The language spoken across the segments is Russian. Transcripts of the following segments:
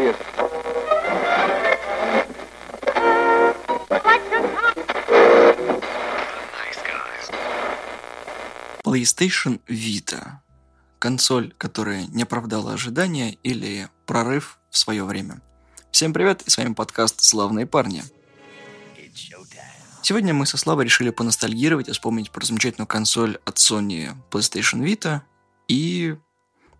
Поехали. PlayStation Vita. Консоль, которая не оправдала ожидания или прорыв в свое время. Всем привет, и с вами подкаст «Славные парни». Сегодня мы со Славой решили поностальгировать и вспомнить про замечательную консоль от Sony PlayStation Vita и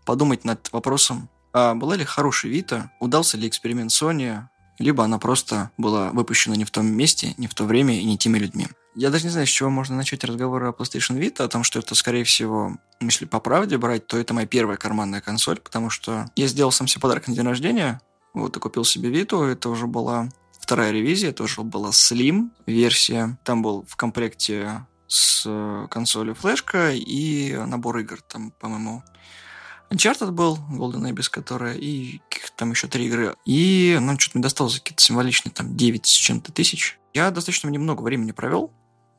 подумать над вопросом, а была ли хорошая Vita, удался ли эксперимент Sony, либо она просто была выпущена не в том месте, не в то время и не теми людьми. Я даже не знаю, с чего можно начать разговор о PlayStation Vita, о том, что это, скорее всего, если по правде брать, то это моя первая карманная консоль, потому что я сделал сам себе подарок на день рождения, вот, и купил себе Vita, это уже была вторая ревизия, это уже была Slim версия, там был в комплекте с консолью флешка и набор игр, там, по-моему, Uncharted был, Golden Abyss, которая, и там еще три игры. И, ну, что-то мне досталось какие-то символичные, там, 9 с чем-то тысяч. Я достаточно немного времени провел,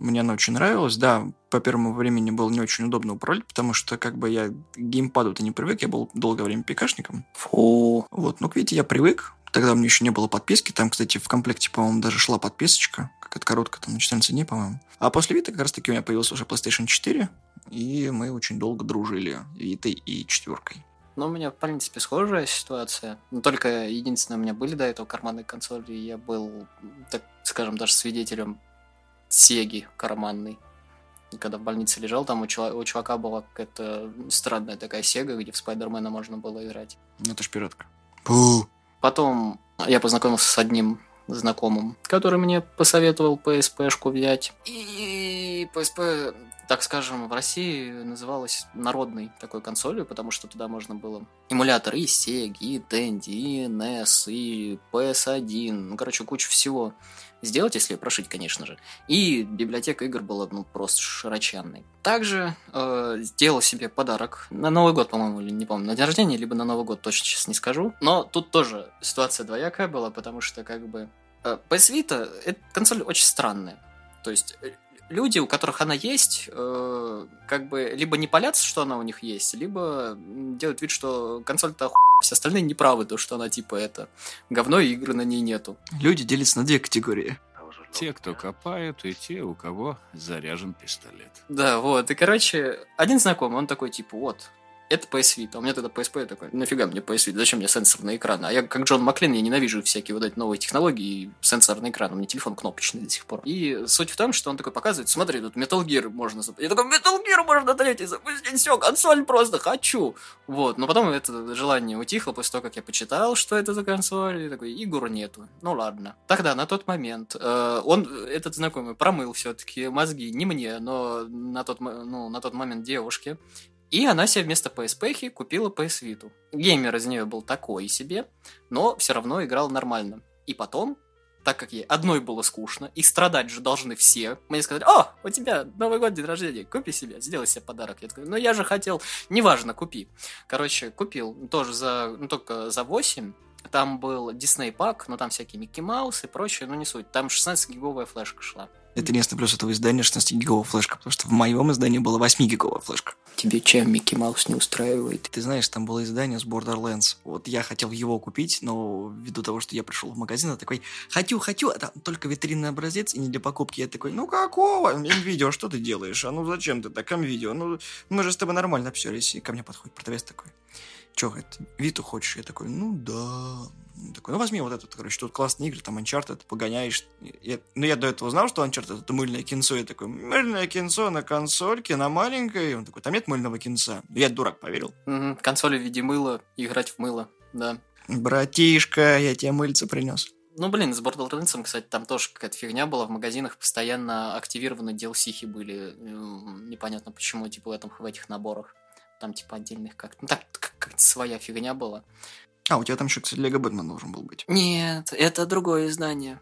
мне она очень нравилась. Да, по первому времени было не очень удобно управлять, потому что как бы я к геймпаду-то не привык, я был долгое время пикашником. Фу. Вот, ну, видите, я привык. Тогда у меня еще не было подписки. Там, кстати, в комплекте, по-моему, даже шла подписочка. Какая-то короткая, там, на 14 дней, по-моему. А после Vita как раз-таки у меня появился уже PlayStation 4. И мы очень долго дружили Vita и четверкой. Ну, у меня, в принципе, схожая ситуация. Но только единственное, у меня были до этого карманные консоли, и я был, так скажем, даже свидетелем Сеги карманной. И когда в больнице лежал, там у, чувак, у чувака была какая-то странная такая Сега, где в Спайдермена можно было играть. Ну, это ж пиратка. Пу. Потом я познакомился с одним знакомым, который мне посоветовал PSP-шку взять. И PSP так скажем, в России называлась народной такой консолью, потому что туда можно было эмуляторы и Sega, и Dendy, и NES, и PS1, ну, короче, кучу всего сделать, если прошить, конечно же. И библиотека игр была, ну, просто широченной. Также э, сделал себе подарок на Новый год, по-моему, или не помню, на день рождения, либо на Новый год, точно сейчас не скажу. Но тут тоже ситуация двоякая была, потому что, как бы, PS Vita — это консоль очень странная. То есть э, люди, у которых она есть, э, как бы либо не палятся, что она у них есть, либо делают вид, что консоль-то оху... все остальные неправы, то, что она типа это говно и игры на ней нету. Люди делятся на две категории. Те, кто копают, и те, у кого заряжен пистолет. Да, вот. И, короче, один знакомый, он такой, типа, вот, это PS Vita. А у меня тогда PSP я такой, нафига мне PS Vita, зачем мне сенсорный экран? А я, как Джон Маклин, я ненавижу всякие вот эти новые технологии и сенсорный экран. У меня телефон кнопочный до сих пор. И суть в том, что он такой показывает, смотри, тут Metal Gear можно. Я такой, Metal Gear можно третий запустить, все, консоль просто хочу. Вот, но потом это желание утихло после того, как я почитал, что это за консоль, и такой, игр нету. Ну ладно. Тогда, на тот момент, э, он, этот знакомый, промыл все-таки мозги, не мне, но на тот, ну, на тот момент девушке. И она себе вместо PSP купила PS Vita. Геймер из нее был такой себе, но все равно играл нормально. И потом, так как ей одной было скучно, и страдать же должны все, мне сказали, о, у тебя Новый год, день рождения, купи себе, сделай себе подарок. Я такой, ну я же хотел, неважно, купи. Короче, купил, тоже за, ну только за 8, там был Disney пак, но там всякие Микки Маус и прочее, но не суть. Там 16-гиговая флешка шла. Это единственный плюс этого издания 16-гиговая флешка, потому что в моем издании была 8-гиговая флешка. Тебе чем Микки Маус не устраивает? Ты знаешь, там было издание с Borderlands. Вот я хотел его купить, но ввиду того, что я пришел в магазин, я такой, хочу, хочу, а там только витринный образец и не для покупки. Я такой, ну какого? Видео, что ты делаешь? А ну зачем ты так, видео? Ну мы же с тобой нормально общались. И ко мне подходит продавец такой, Че, говорит, Виту хочешь? Я такой, ну да. Такой, ну возьми вот этот, короче, тут классные игры, там Uncharted, погоняешь. Я, ну я до этого знал, что Uncharted это мыльное кинцо. Я такой, мыльное кинцо на консольке, на маленькой. Он такой, там нет мыльного кинца. Я дурак поверил. Угу, консоли в виде мыла, играть в мыло, да. Братишка, я тебе мыльце принес. Ну, блин, с Borderlands, кстати, там тоже какая-то фигня была. В магазинах постоянно активированы DLC были. Непонятно почему, типа, в, этом, в этих наборах. Там, типа, отдельных как-то... Ну, так, как-то своя фигня была. А, у тебя там еще, кстати, Лего Бэтмен должен был быть. Нет, это другое издание.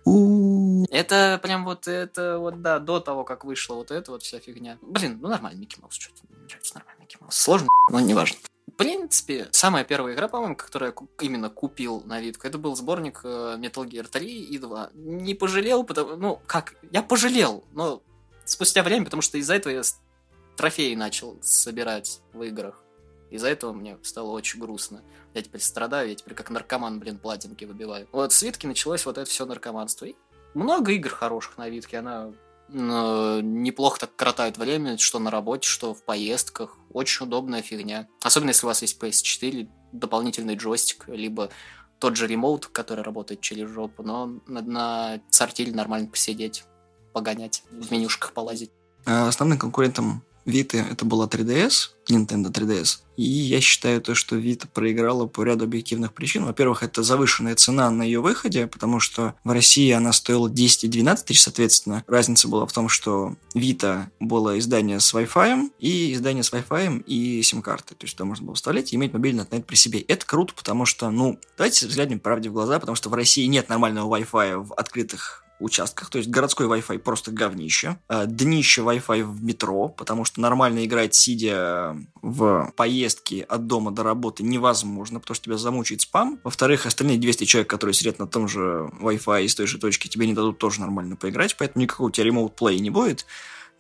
Это прям вот это вот, да, до того, как вышла вот эта вот вся фигня. Блин, ну нормально, Микки Маус, что-то нравится нормально, Микки Маус. Сложно, но не важно. В принципе, самая первая игра, по-моему, которую я именно купил на Витку, это был сборник э, Metal Gear 3 и 2. Не пожалел, потому... Ну, как? Я пожалел, но спустя время, потому что из-за этого я трофеи начал собирать в играх. Из-за этого мне стало очень грустно. Я теперь страдаю, я теперь как наркоман, блин, платинки выбиваю. Вот с Витки началось вот это все наркоманство. И много игр хороших на Витке, она э, неплохо так коротает время, что на работе, что в поездках. Очень удобная фигня. Особенно если у вас есть PS4, дополнительный джойстик, либо тот же ремоут, который работает через жопу, но на, на сортиле нормально посидеть, погонять, в менюшках полазить. А Основным конкурентом Vita это была 3DS, Nintendo 3DS. И я считаю то, что Vita проиграла по ряду объективных причин. Во-первых, это завышенная цена на ее выходе, потому что в России она стоила 10 и 12 тысяч, соответственно. Разница была в том, что Vita было издание с Wi-Fi, и издание с Wi-Fi и сим-карты. То есть туда можно было вставлять и иметь мобильный интернет при себе. Это круто, потому что, ну, давайте взглянем правде в глаза, потому что в России нет нормального Wi-Fi в открытых участках, то есть городской Wi-Fi просто говнище, а, днище Wi-Fi в метро, потому что нормально играть, сидя в поездке от дома до работы невозможно, потому что тебя замучает спам. Во-вторых, остальные 200 человек, которые сидят на том же Wi-Fi из той же точки, тебе не дадут тоже нормально поиграть, поэтому никакого у тебя ремоут плей не будет.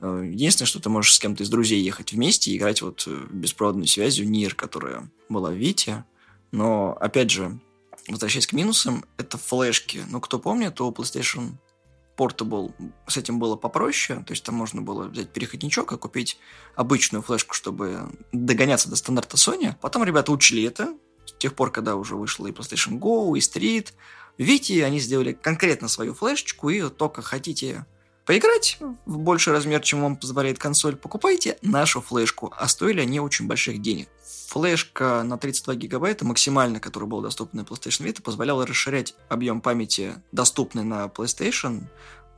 А, единственное, что ты можешь с кем-то из друзей ехать вместе и играть вот э, беспроводной связью Нир, которая была в Вите. Но, опять же, возвращаясь к минусам, это флешки. Ну, кто помнит, у PlayStation Portable с этим было попроще, то есть там можно было взять переходничок и купить обычную флешку, чтобы догоняться до стандарта Sony. Потом ребята учили это, с тех пор, когда уже вышла и PlayStation Go, и Street. Видите, они сделали конкретно свою флешечку, и только хотите поиграть в больший размер, чем вам позволяет консоль, покупайте нашу флешку, а стоили они очень больших денег. Флешка на 32 гигабайта, максимально, которая была доступна на PlayStation Vita, позволяла расширять объем памяти, доступный на PlayStation,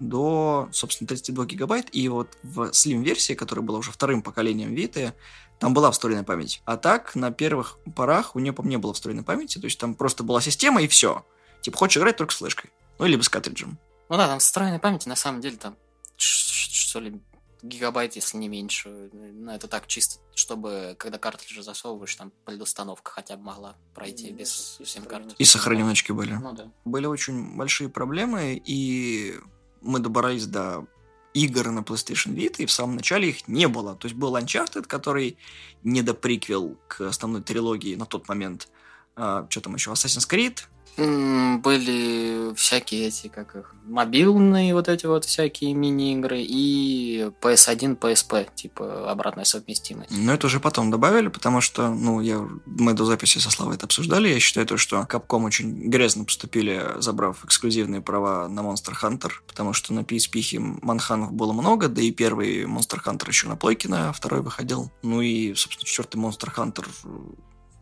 до, собственно, 32 гигабайт. И вот в Slim-версии, которая была уже вторым поколением Vita, там была встроенная память. А так, на первых порах у нее, по мне, было встроенной памяти. То есть там просто была система и все. Типа, хочешь играть только с флешкой. Ну, либо с картриджем. Ну да, там встроенная память, на самом деле, там, что ли, гигабайт, если не меньше. Ну, это так чисто, чтобы, когда картриджи засовываешь, там предустановка хотя бы могла пройти без сим-карты. И сохраненочки были. Ну да. Были очень большие проблемы, и мы добрались до игр на PlayStation Vita, и в самом начале их не было. То есть был Uncharted, который не доприквел к основной трилогии на тот момент. А, что там еще? Assassin's Creed, Были всякие эти, как их, мобильные вот эти вот всякие мини-игры и PS1, PSP, типа обратная совместимость. Но это уже потом добавили, потому что, ну, я, мы до записи со Славой это обсуждали. Я считаю то, что Capcom очень грязно поступили, забрав эксклюзивные права на Monster Hunter, потому что на PSP манханов было много, да и первый Monster Hunter еще на плойке на второй выходил. Ну и, собственно, четвертый Monster Hunter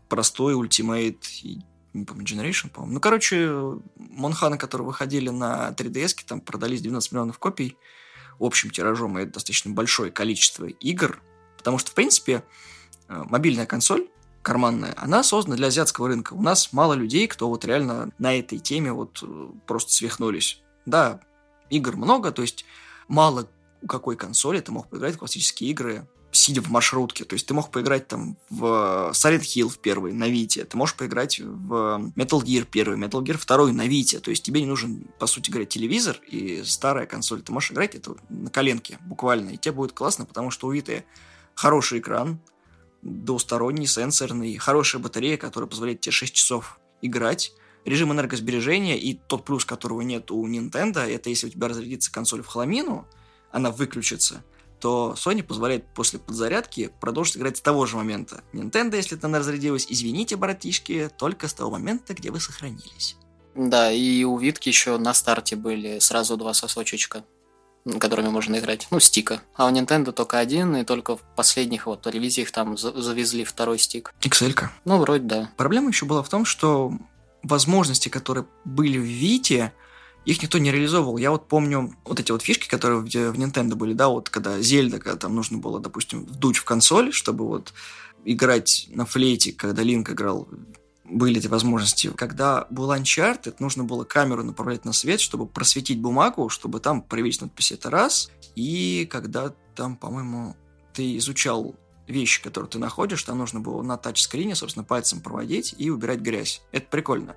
простой, ультимейт, не помню, Generation, по-моему. Ну, короче, Монханы, которые выходили на 3DS, там продались 12 миллионов копий общим тиражом, и это достаточно большое количество игр, потому что, в принципе, э, мобильная консоль карманная, она создана для азиатского рынка. У нас мало людей, кто вот реально на этой теме вот э, просто свихнулись. Да, игр много, то есть мало у какой консоли ты мог поиграть в классические игры сидя в маршрутке. То есть ты мог поиграть там в Silent Hill в первый на Вите, ты можешь поиграть в Metal Gear первый, Metal Gear второй на Вите. То есть тебе не нужен, по сути говоря, телевизор и старая консоль. Ты можешь играть это на коленке буквально, и тебе будет классно, потому что у Виты хороший экран, двусторонний, сенсорный, хорошая батарея, которая позволяет тебе 6 часов играть, режим энергосбережения и тот плюс, которого нет у Nintendo, это если у тебя разрядится консоль в хламину, она выключится – то Sony позволяет после подзарядки продолжить играть с того же момента. Nintendo, если она разрядилась, извините, братишки, только с того момента, где вы сохранились. Да, и у Витки еще на старте были сразу два сосочечка, которыми можно играть, ну, стика. А у Nintendo только один, и только в последних вот ревизиях там завезли второй стик. XL. -ка. Ну, вроде да. Проблема еще была в том, что возможности, которые были в Вите, их никто не реализовывал. Я вот помню вот эти вот фишки, которые в, в Nintendo были, да, вот когда Зельда, когда там нужно было, допустим, вдуть в консоль, чтобы вот играть на флейте, когда Линк играл, были эти возможности. Когда был Uncharted, нужно было камеру направлять на свет, чтобы просветить бумагу, чтобы там проявились надписи «это раз». И когда там, по-моему, ты изучал вещи, которые ты находишь, там нужно было на тачскрине, собственно, пальцем проводить и убирать грязь. Это прикольно.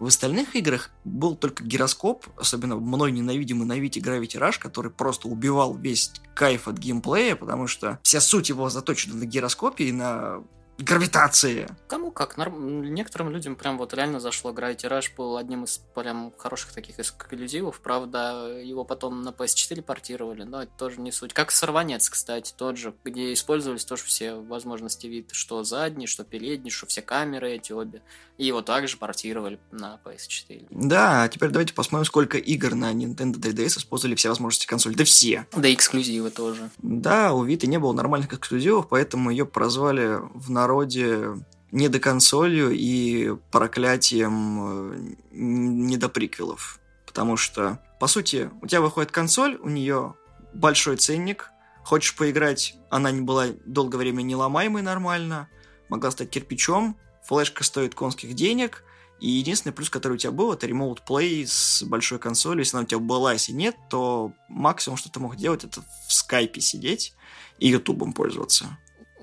В остальных играх был только гироскоп, особенно мной ненавидимый на Вите Gravity Rush, который просто убивал весь кайф от геймплея, потому что вся суть его заточена на гироскопе и на гравитации. Кому как. Норм... Некоторым людям прям вот реально зашло. Gravity Rush был одним из прям хороших таких эксклюзивов. Правда, его потом на PS4 портировали, но это тоже не суть. Как Сорванец, кстати, тот же, где использовались тоже все возможности вид, что задний, что передний, что все камеры эти обе. И его также портировали на PS4. Да, а теперь давайте посмотрим, сколько игр на Nintendo 3DS использовали все возможности консоли. Да все. Да эксклюзивы тоже. Да, у Vita не было нормальных эксклюзивов, поэтому ее прозвали в народе недоконсолью и проклятием э, недоприквелов. Потому что, по сути, у тебя выходит консоль, у нее большой ценник, хочешь поиграть, она не была долгое время не ломаемой нормально, могла стать кирпичом, флешка стоит конских денег, и единственный плюс, который у тебя был, это Remote Play с большой консолью. Если она у тебя была, если нет, то максимум, что ты мог делать, это в скайпе сидеть и ютубом пользоваться.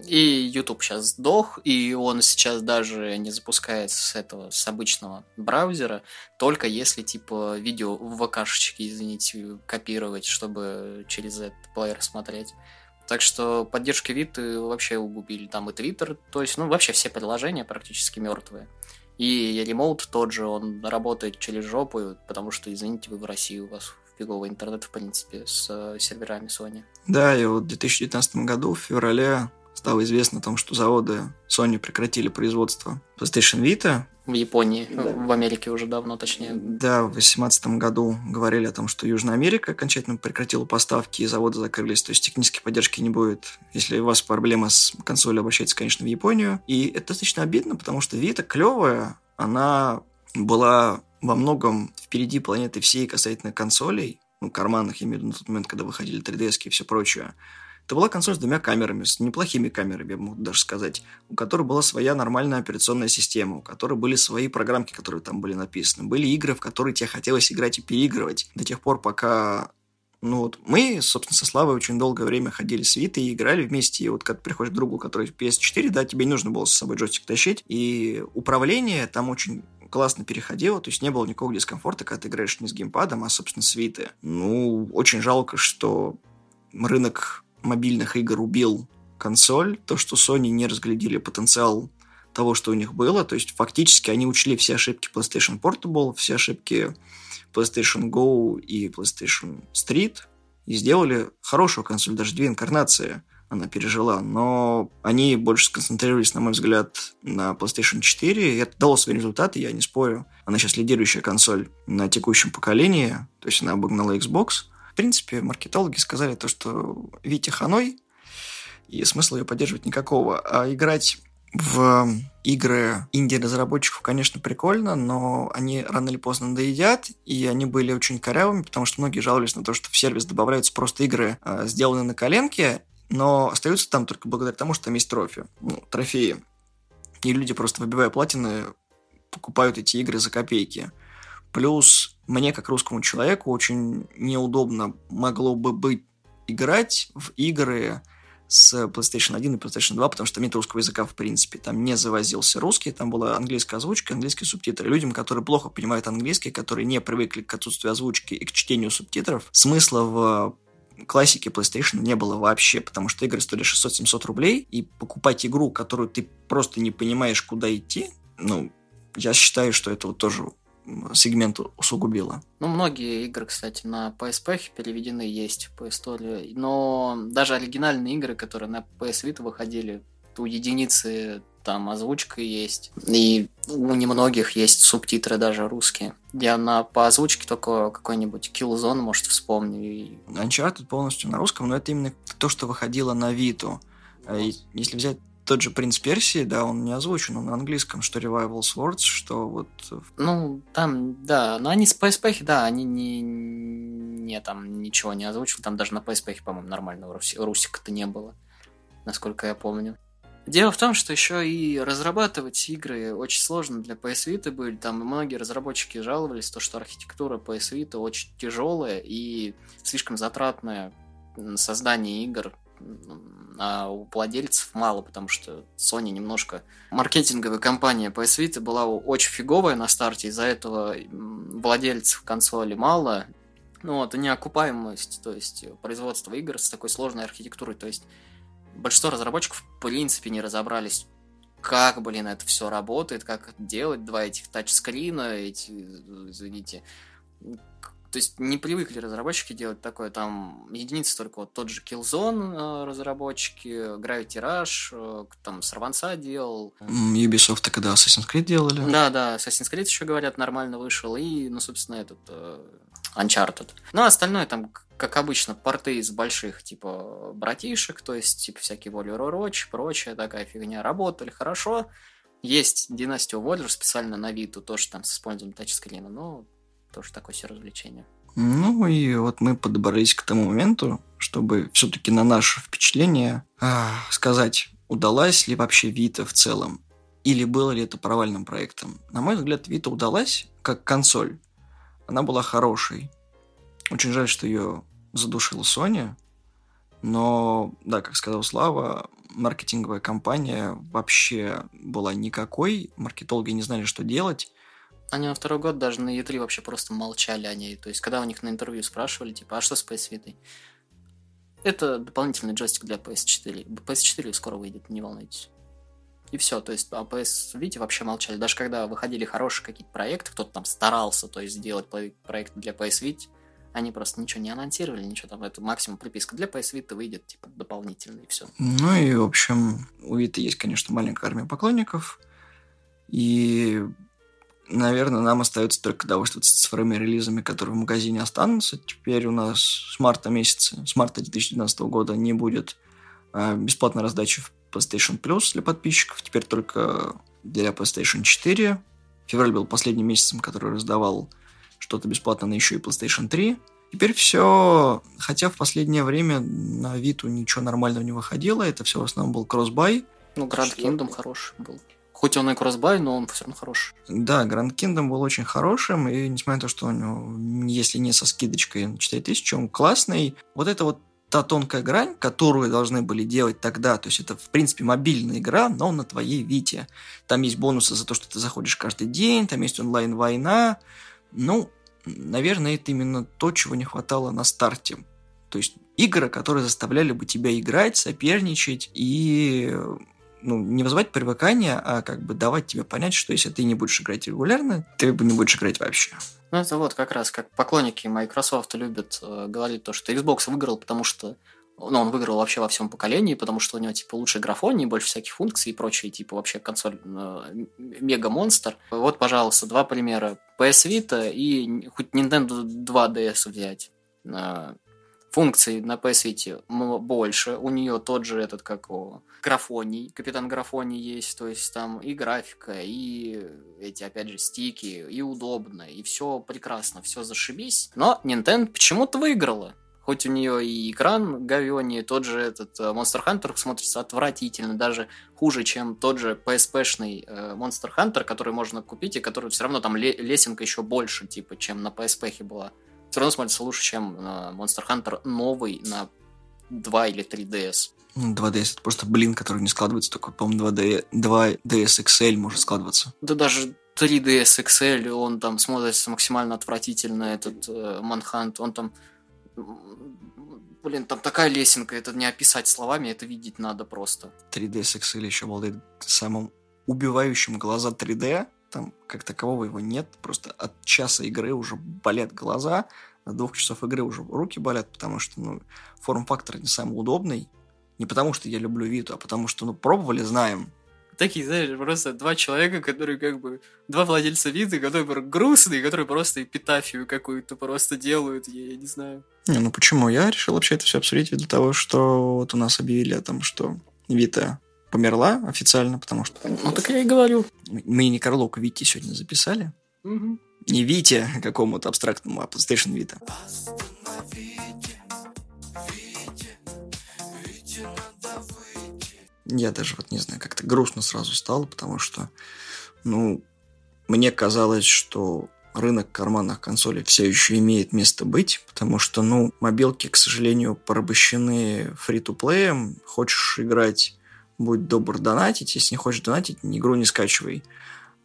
И YouTube сейчас сдох, и он сейчас даже не запускается с этого, с обычного браузера, только если, типа, видео в ВКшечке, извините, копировать, чтобы через этот плеер смотреть. Так что поддержки Виты вообще угубили. Там и Твиттер, то есть, ну, вообще все приложения практически мертвые. И ремоут тот же, он работает через жопу, потому что, извините, вы в России, у вас фиговый интернет, в принципе, с э, серверами Sony. Да, и вот в 2019 году, в феврале, стало известно о том, что заводы Sony прекратили производство PlayStation Vita. В Японии, да. в Америке уже давно, точнее. Да, в 2018 году говорили о том, что Южная Америка окончательно прекратила поставки, и заводы закрылись, то есть технической поддержки не будет. Если у вас проблема с консолью, обращайтесь, конечно, в Японию. И это достаточно обидно, потому что Vita клевая, она была во многом впереди планеты всей касательно консолей, ну, карманных, я имею в виду на тот момент, когда выходили 3DS и все прочее. Это была консоль с двумя камерами, с неплохими камерами, я могу даже сказать, у которой была своя нормальная операционная система, у которой были свои программки, которые там были написаны. Были игры, в которые тебе хотелось играть и переигрывать до тех пор, пока ну вот мы, собственно, со Славой очень долгое время ходили с Витой и играли вместе. И вот когда приходишь к другу, который PS4, да, тебе не нужно было с собой джойстик тащить. И управление там очень классно переходило, то есть не было никакого дискомфорта, когда ты играешь не с геймпадом, а, собственно, с Виты. Ну, очень жалко, что рынок мобильных игр убил консоль, то, что Sony не разглядели потенциал того, что у них было, то есть фактически они учли все ошибки PlayStation Portable, все ошибки PlayStation Go и PlayStation Street и сделали хорошую консоль, даже две инкарнации она пережила, но они больше сконцентрировались, на мой взгляд, на PlayStation 4, и это дало свои результаты, я не спорю. Она сейчас лидирующая консоль на текущем поколении, то есть она обогнала Xbox – принципе, маркетологи сказали то, что Витя Ханой, и смысла ее поддерживать никакого. А играть в игры инди-разработчиков, конечно, прикольно, но они рано или поздно доедят, и они были очень корявыми, потому что многие жаловались на то, что в сервис добавляются просто игры, э, сделанные на коленке, но остаются там только благодаря тому, что там есть трофи, ну, трофеи. И люди просто выбивая платины, покупают эти игры за копейки. Плюс мне, как русскому человеку, очень неудобно могло бы быть играть в игры с PlayStation 1 и PlayStation 2, потому что нет русского языка в принципе. Там не завозился русский, там была английская озвучка, английские субтитры. Людям, которые плохо понимают английский, которые не привыкли к отсутствию озвучки и к чтению субтитров, смысла в классике PlayStation не было вообще, потому что игры стоили 600-700 рублей, и покупать игру, которую ты просто не понимаешь, куда идти, ну, я считаю, что это вот тоже сегмент усугубило. Ну, многие игры, кстати, на PSP переведены есть по истории, но даже оригинальные игры, которые на PS Vita выходили, у единицы там озвучка есть, и у немногих есть субтитры даже русские. Я на по озвучке только какой-нибудь Killzone, может, вспомню. Uncharted полностью на русском, но это именно то, что выходило на Виту. Вот. Если взять тот же «Принц Персии», да, он не озвучен, он на английском, что «Revival Swords», что вот... Ну, там, да, но они с PSP, да, они не, не там ничего не озвучили, там даже на PSP, по-моему, нормального руси, русика-то не было, насколько я помню. Дело в том, что еще и разрабатывать игры очень сложно для PS Vita были. Там многие разработчики жаловались, то, что архитектура PS Vita очень тяжелая и слишком затратная на создание игр а у владельцев мало, потому что Sony немножко маркетинговая компания PS Vita была очень фиговая на старте, из-за этого владельцев консоли мало. Ну вот, и неокупаемость, то есть производство игр с такой сложной архитектурой, то есть большинство разработчиков в принципе не разобрались как, блин, это все работает, как делать, два этих тачскрина, эти, извините, то есть не привыкли разработчики делать такое. Там единицы только вот тот же Killzone э, разработчики, Gravity Rush, э, там Сорванца делал. Ubisoft когда Assassin's Creed делали. Да, да, Assassin's Creed еще, говорят, нормально вышел. И, ну, собственно, этот э, Uncharted. Ну, а остальное там, как обычно, порты из больших, типа, братишек, то есть, типа, всякие Warrior Roach, прочая такая фигня, работали хорошо. Есть Династия Warrior специально на Виту, тоже там с использованием тачскрина, но тоже такое себе развлечение. Ну и вот мы подобрались к тому моменту, чтобы все-таки на наше впечатление э, сказать, удалась ли вообще Вита в целом, или было ли это провальным проектом. На мой взгляд, Вита удалась как консоль. Она была хорошей. Очень жаль, что ее задушила Sony. Но, да, как сказал Слава, маркетинговая кампания вообще была никакой. Маркетологи не знали, что делать. Они на второй год даже на E3 вообще просто молчали о ней. То есть, когда у них на интервью спрашивали, типа, а что с PS Vita? Это дополнительный джойстик для PS4. PS4 скоро выйдет, не волнуйтесь. И все, то есть, а PS Vita вообще молчали. Даже когда выходили хорошие какие-то проекты, кто-то там старался, то есть, сделать проект для PS Vita, они просто ничего не анонсировали, ничего там, это максимум приписка. Для PS Vita выйдет, типа, дополнительный, и все. Ну и, в общем, у Vita есть, конечно, маленькая армия поклонников, и наверное, нам остается только довольствоваться цифровыми релизами, которые в магазине останутся. Теперь у нас с марта месяца, с марта 2019 года не будет э, бесплатной раздачи в PlayStation Plus для подписчиков. Теперь только для PlayStation 4. Февраль был последним месяцем, который раздавал что-то бесплатно на еще и PlayStation 3. Теперь все, хотя в последнее время на Виту ничего нормального не выходило, это все в основном был кроссбай. Ну, Grand Kingdom хороший был. Хоть он и кроссбай, но он все равно хороший. Да, Grand Kingdom был очень хорошим, и несмотря на то, что у него, если не со скидочкой на 4000, он классный. Вот это вот та тонкая грань, которую должны были делать тогда. То есть это, в принципе, мобильная игра, но на твоей Вите. Там есть бонусы за то, что ты заходишь каждый день, там есть онлайн-война. Ну, наверное, это именно то, чего не хватало на старте. То есть игры, которые заставляли бы тебя играть, соперничать и ну, не вызывать привыкания, а как бы давать тебе понять, что если ты не будешь играть регулярно, ты не будешь играть вообще. Ну, это вот как раз как поклонники Microsoft любят э, говорить то, что Xbox выиграл, потому что ну, он выиграл вообще во всем поколении, потому что у него, типа, лучше графоний, больше всяких функций и прочее, типа, вообще консоль э, мега-монстр. Вот, пожалуйста, два примера. PS Vita и хоть Nintendo 2DS взять. Э, функций на PS Vita больше. У нее тот же этот, как о, графоний, капитан графоний есть, то есть там и графика, и эти, опять же, стики, и удобно, и все прекрасно, все зашибись. Но Nintendo почему-то выиграла. Хоть у нее и экран говёнее, тот же этот э, Monster Hunter смотрится отвратительно, даже хуже, чем тот же PSP-шный э, Monster Hunter, который можно купить, и который все равно там лесенка еще больше, типа, чем на PSP была все равно смотрится лучше, чем э, Monster Hunter новый на 2 или 3DS. 2DS это просто блин, который не складывается, только, по-моему, 2D, 2DS XL может складываться. Да даже 3DS XL, он там смотрится максимально отвратительно, этот э, Манхант, он там... Блин, там такая лесенка, это не описать словами, это видеть надо просто. 3DS XL еще обладает самым убивающим глаза 3D, там как такового его нет, просто от часа игры уже болят глаза, двух часов игры уже руки болят, потому что, ну, форм-фактор не самый удобный, не потому что я люблю Виту, а потому что, ну, пробовали, знаем. Такие, знаешь, просто два человека, которые как бы... Два владельца Виты, которые грустные, которые просто эпитафию какую-то просто делают, я, я не знаю. Не, ну почему? Я решил вообще это все обсудить для того, что вот у нас объявили о том, что Вита померла официально, потому что... Ну, так я и говорю. Мы не Карлоку Вити сегодня записали. Угу. Не Вите какому-то абстрактному, а PlayStation Vita. Я даже вот не знаю, как-то грустно сразу стало, потому что, ну, мне казалось, что рынок карманных консолей все еще имеет место быть, потому что, ну, мобилки, к сожалению, порабощены фри-то-плеем. Хочешь играть будь добр донатить. Если не хочешь донатить, игру не скачивай.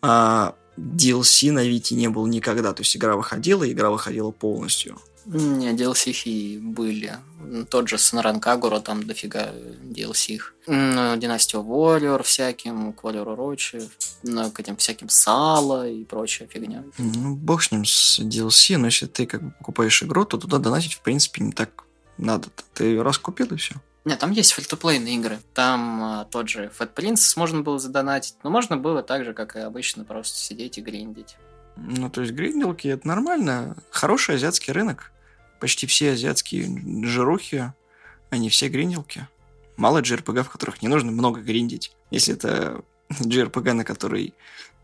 А DLC на Вите не было никогда. То есть игра выходила, игра выходила полностью. Не, DLC были. Тот же Санран Кагура, там дофига DLC. Ну, Династию Warrior всяким, к Warrior Рочи, ну, к этим всяким Сала и прочая фигня. Ну, бог с ним, с DLC, но если ты как бы покупаешь игру, то туда донатить, в принципе, не так надо. Ты раз купил и все. Нет, там есть фри-то-плейные игры. Там а, тот же Fat Prince можно было задонатить, но можно было так же, как и обычно, просто сидеть и гриндить. Ну, то есть гринделки это нормально. Хороший азиатский рынок. Почти все азиатские жирухи, они все гринделки. Мало JRPG, в которых не нужно много гриндить. Если это JRPG, на который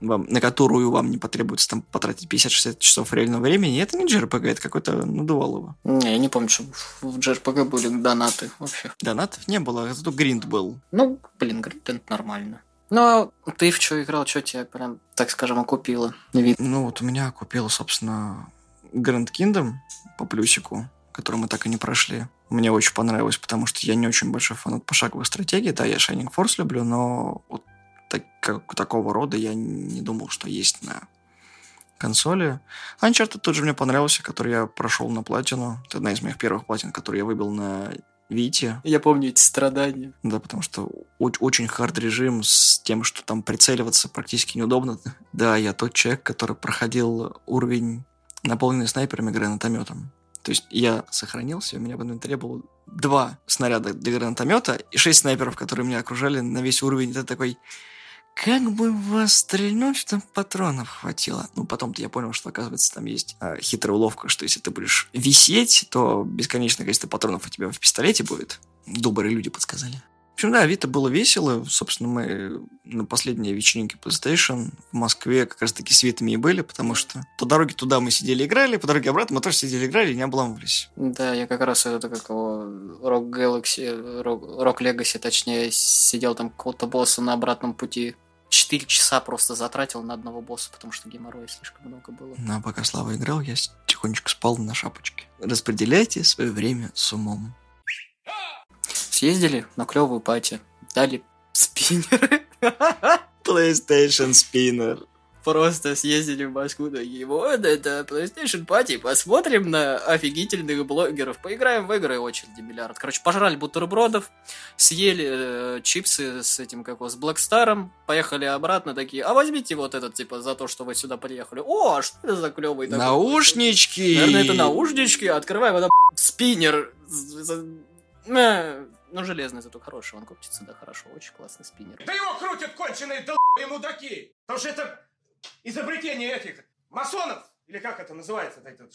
вам, на которую вам не потребуется там потратить 50-60 часов реального времени, это не JRPG, это какой-то надувалово. Не, я не помню, что в JRPG были донаты вообще. Донатов не было, зато гринд был. Ну, блин, гринд нормально. Ну, а ты в что играл, что тебя прям, так скажем, окупило? Вид. Ну, вот у меня купил, собственно, Grand Kingdom по плюсику, который мы так и не прошли. Мне очень понравилось, потому что я не очень большой фанат пошаговых стратегий. Да, я Shining Force люблю, но вот так, как, такого рода я не думал, что есть на консоли. Uncharted тоже мне понравился, который я прошел на платину. Это одна из моих первых платин, которые я выбил на Вите. Я помню эти страдания. Да, потому что очень хард режим с тем, что там прицеливаться практически неудобно. Да, я тот человек, который проходил уровень, наполненный снайперами гранатометом. То есть я сохранился, у меня в инвентаре было два снаряда для гранатомета и шесть снайперов, которые меня окружали на весь уровень. Это такой как бы вас стрельнуть, чтобы патронов хватило? Ну, потом-то я понял, что, оказывается, там есть э, хитрая уловка, что если ты будешь висеть, то бесконечное количество патронов у тебя в пистолете будет. Добрые люди подсказали. В общем, да, Авито было весело. Собственно, мы на последней вечеринке PlayStation в Москве как раз-таки с Витами и были, потому что по дороге туда мы сидели играли, по дороге обратно мы тоже сидели играли и не обламывались. Да, я как раз это как его Rock Galaxy, Rock, Rock Legacy, точнее, сидел там какого-то босса на обратном пути 4 часа просто затратил на одного босса, потому что геморроя слишком много было. Ну, а пока Слава играл, я тихонечко спал на шапочке. Распределяйте свое время с умом. Съездили на клевую пати, дали спиннеры. PlayStation спиннер. Просто съездили в Москву, такие, вот это PlayStation Party, посмотрим на офигительных блогеров, поиграем в игры, очереди миллиард. Короче, пожрали бутербродов, съели э, чипсы с этим, как его, с Блэкстаром, поехали обратно, такие, а возьмите вот этот, типа, за то, что вы сюда приехали. О, а что это за клевый такой? Наушнички! Наверное, это наушнички, открываем, это спиннер. Ну, железный зато хороший, он копчится, да, хорошо, очень классный спиннер. Да его крутят конченые дол***ые мудаки! Потому что это изобретение этих масонов, или как это называется, это,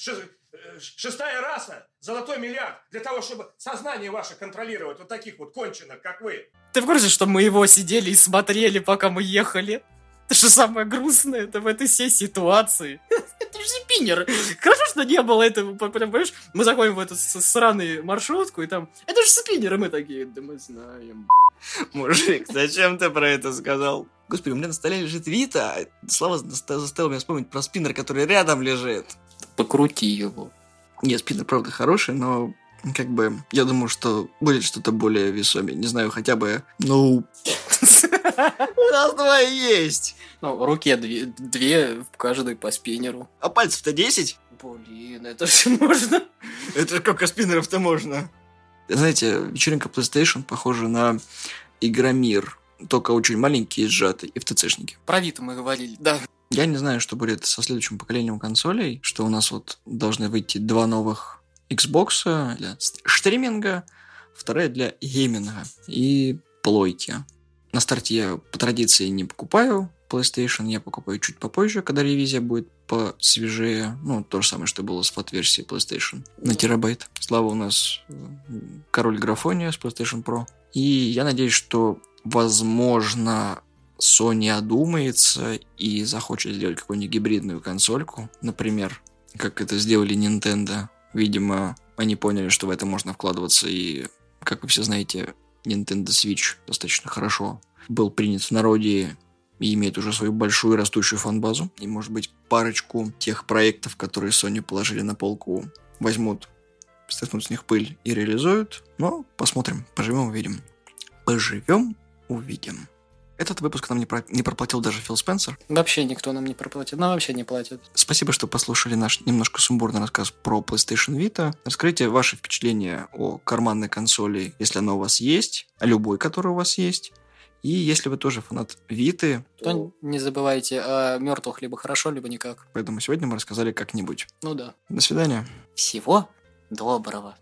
шестая раса, золотой миллиард, для того, чтобы сознание ваше контролировать, вот таких вот конченых, как вы. Ты в курсе, что мы его сидели и смотрели, пока мы ехали? Это что самое грустное, это в этой всей ситуации. Это же спиннер. Хорошо, что не было этого, понимаешь? Мы заходим в эту сраную маршрутку, и там, это же спиннер, и мы такие, да мы знаем. Мужик, зачем ты про это сказал? Господи, у меня на столе лежит Вита, а Слава заставил меня вспомнить про спиннер, который рядом лежит. Покрути его. Нет, спиннер, правда, хороший, но как бы, я думаю, что будет что-то более весомее. Не знаю, хотя бы, ну... У нас два есть. Ну, в руке две, каждой по спиннеру. А пальцев-то 10? Блин, это же можно. Это сколько спиннеров-то можно? Знаете, вечеринка PlayStation похожа на Игромир, только очень маленькие, сжатые, и в ТЦшники. Про Виту мы говорили, да. Я не знаю, что будет со следующим поколением консолей, что у нас вот должны выйти два новых Xbox для стриминга, вторая для гейминга и плойки. На старте я по традиции не покупаю PlayStation, я покупаю чуть попозже, когда ревизия будет посвежее. Ну, то же самое, что было с фат-версией PlayStation на терабайт. Слава у нас э, король графония с PlayStation Pro. И я надеюсь, что, возможно, Sony одумается и захочет сделать какую-нибудь гибридную консольку, например, как это сделали Nintendo. Видимо, они поняли, что в это можно вкладываться, и, как вы все знаете, Nintendo Switch достаточно хорошо был принят в народе и имеет уже свою большую растущую фан-базу. И, может быть, парочку тех проектов, которые Sony положили на полку, возьмут, стряхнут с них пыль и реализуют. Но посмотрим, поживем, увидим. Поживем, увидим. Этот выпуск нам не, про- не проплатил даже Фил Спенсер. Вообще никто нам не проплатит. Нам вообще не платят. Спасибо, что послушали наш немножко сумбурный рассказ про PlayStation Vita. Расскажите ваши впечатления о карманной консоли, если она у вас есть, о любой, которая у вас есть. И если вы тоже фанат Виты, То не забывайте о мертвых либо хорошо, либо никак. поэтому сегодня мы рассказали как-нибудь. Ну да. До свидания. Всего доброго.